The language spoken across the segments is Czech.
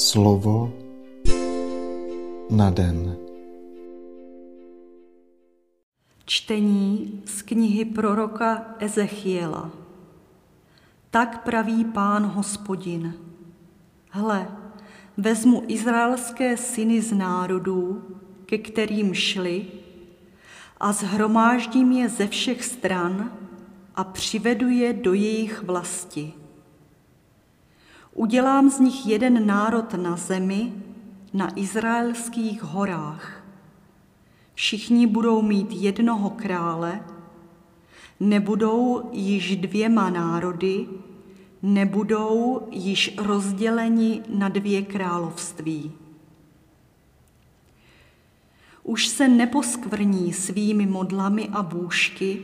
Slovo na den. Čtení z knihy proroka Ezechiela. Tak praví pán hospodin. Hle, vezmu izraelské syny z národů, ke kterým šli, a zhromáždím je ze všech stran a přivedu je do jejich vlasti. Udělám z nich jeden národ na zemi, na izraelských horách. Všichni budou mít jednoho krále, nebudou již dvěma národy, nebudou již rozděleni na dvě království. Už se neposkvrní svými modlami a bůžky,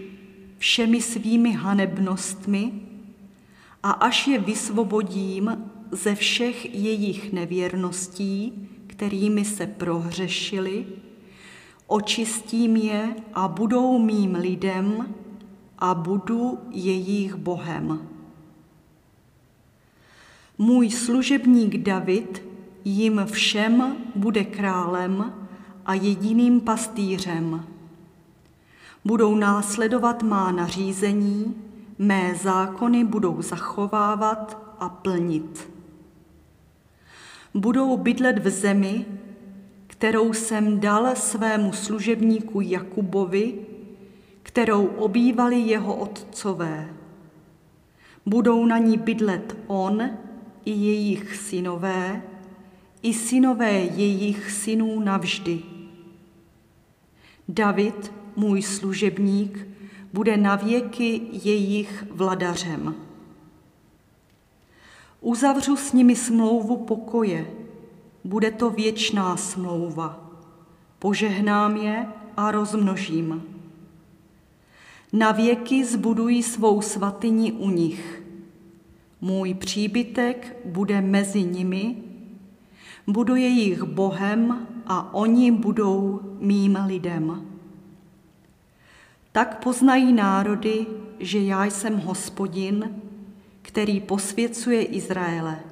všemi svými hanebnostmi, a až je vysvobodím ze všech jejich nevěrností, kterými se prohřešili, očistím je a budou mým lidem a budu jejich Bohem. Můj služebník David jim všem bude králem a jediným pastýřem. Budou následovat má nařízení, mé zákony budou zachovávat a plnit. Budou bydlet v zemi, kterou jsem dal svému služebníku Jakubovi, kterou obývali jeho otcové. Budou na ní bydlet on i jejich synové, i synové jejich synů navždy. David, můj služebník, bude navěky jejich vladařem. Uzavřu s nimi smlouvu pokoje, bude to věčná smlouva. Požehnám je a rozmnožím. Na věky zbudují svou svatyni u nich. Můj příbytek bude mezi nimi, budu jejich Bohem a oni budou mým lidem. Tak poznají národy, že já jsem hospodin, který posvěcuje Izraele.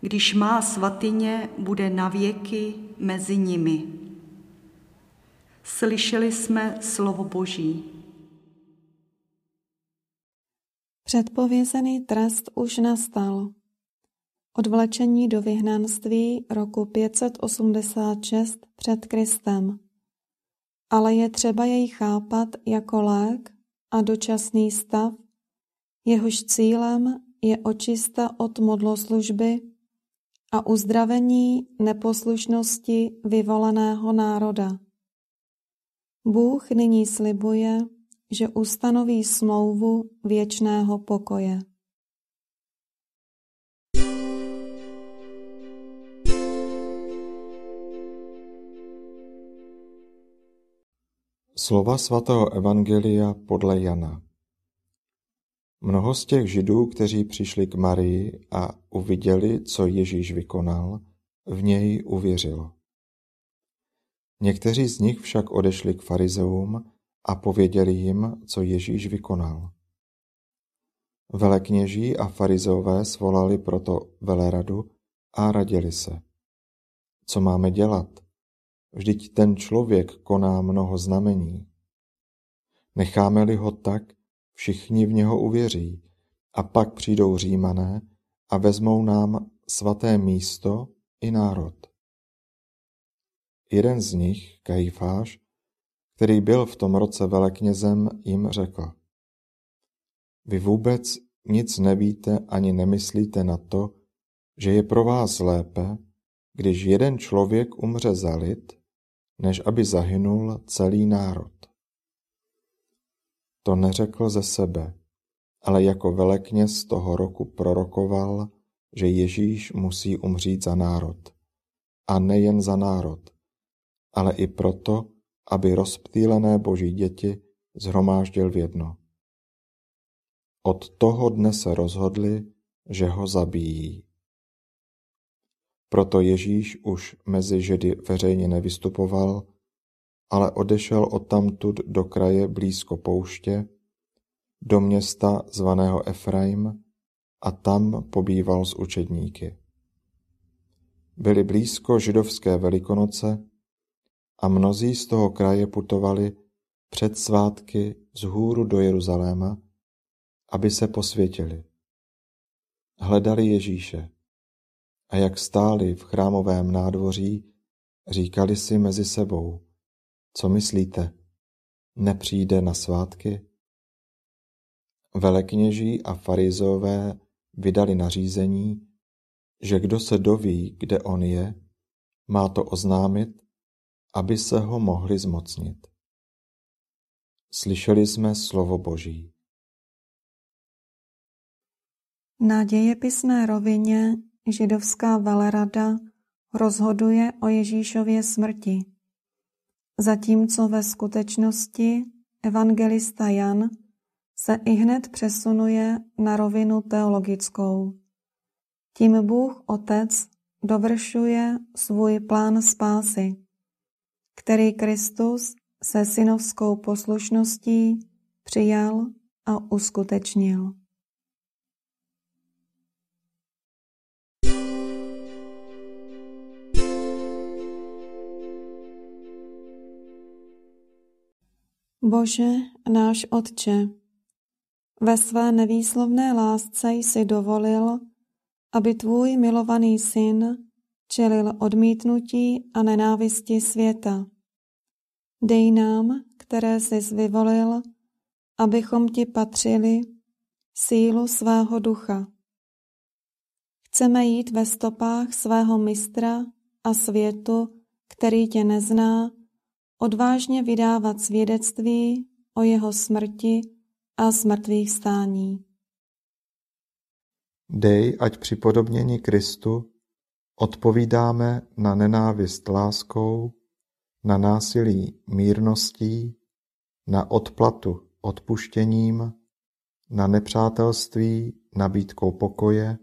Když má svatyně, bude navěky mezi nimi. Slyšeli jsme slovo Boží. Předpovězený trest už nastal. Odvlečení do vyhnanství roku 586 před Kristem ale je třeba jej chápat jako lék a dočasný stav, jehož cílem je očista od modloslužby a uzdravení neposlušnosti vyvoleného národa. Bůh nyní slibuje, že ustanoví smlouvu věčného pokoje. Slova svatého Evangelia podle Jana Mnoho z těch židů, kteří přišli k Marii a uviděli, co Ježíš vykonal, v něj uvěřilo. Někteří z nich však odešli k farizeům a pověděli jim, co Ježíš vykonal. Velekněží a farizeové svolali proto veleradu a radili se. Co máme dělat? Vždyť ten člověk koná mnoho znamení. Necháme-li ho tak, všichni v něho uvěří, a pak přijdou římané a vezmou nám svaté místo i národ. Jeden z nich, Kajfáš, který byl v tom roce veleknězem, jim řekl. Vy vůbec nic nevíte ani nemyslíte na to, že je pro vás lépe, když jeden člověk umře za lid, než aby zahynul celý národ. To neřekl ze sebe, ale jako velekněz toho roku prorokoval, že Ježíš musí umřít za národ. A nejen za národ, ale i proto, aby rozptýlené boží děti zhromáždil v jedno. Od toho dne se rozhodli, že ho zabijí. Proto Ježíš už mezi Židy veřejně nevystupoval, ale odešel odtamtud do kraje blízko pouště, do města zvaného Efraim a tam pobýval s učedníky. byly blízko židovské velikonoce a mnozí z toho kraje putovali před svátky z hůru do Jeruzaléma, aby se posvětili. Hledali Ježíše a jak stáli v chrámovém nádvoří, říkali si mezi sebou, co myslíte, nepřijde na svátky? Velekněží a farizové vydali nařízení, že kdo se doví, kde on je, má to oznámit, aby se ho mohli zmocnit. Slyšeli jsme slovo Boží. Na dějepisné rovině židovská velerada rozhoduje o Ježíšově smrti, zatímco ve skutečnosti evangelista Jan se i hned přesunuje na rovinu teologickou. Tím Bůh Otec dovršuje svůj plán spásy, který Kristus se synovskou poslušností přijal a uskutečnil. Bože, náš Otče, ve své nevýslovné lásce jsi dovolil, aby tvůj milovaný syn čelil odmítnutí a nenávisti světa. Dej nám, které jsi vyvolil, abychom ti patřili, sílu svého ducha. Chceme jít ve stopách svého mistra a světu, který tě nezná, odvážně vydávat svědectví o jeho smrti a smrtvých stání. Dej, ať při podobnění Kristu odpovídáme na nenávist láskou, na násilí mírností, na odplatu odpuštěním, na nepřátelství nabídkou pokoje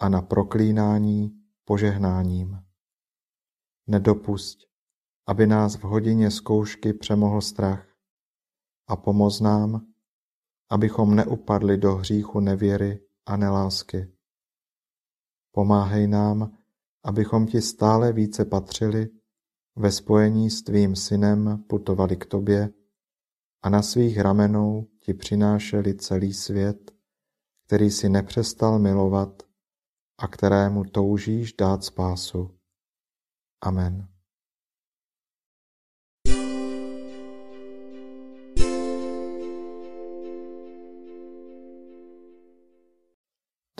a na proklínání požehnáním. Nedopusť, aby nás v hodině zkoušky přemohl strach a pomoz nám, abychom neupadli do hříchu nevěry a nelásky. Pomáhej nám, abychom ti stále více patřili, ve spojení s tvým synem putovali k tobě a na svých ramenou ti přinášeli celý svět, který si nepřestal milovat a kterému toužíš dát spásu. Amen.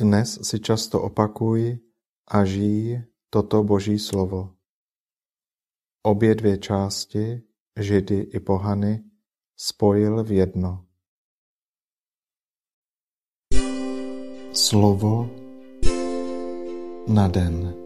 Dnes si často opakuj a žij toto Boží slovo. Obě dvě části, Židy i pohany, spojil v jedno. Slovo na den.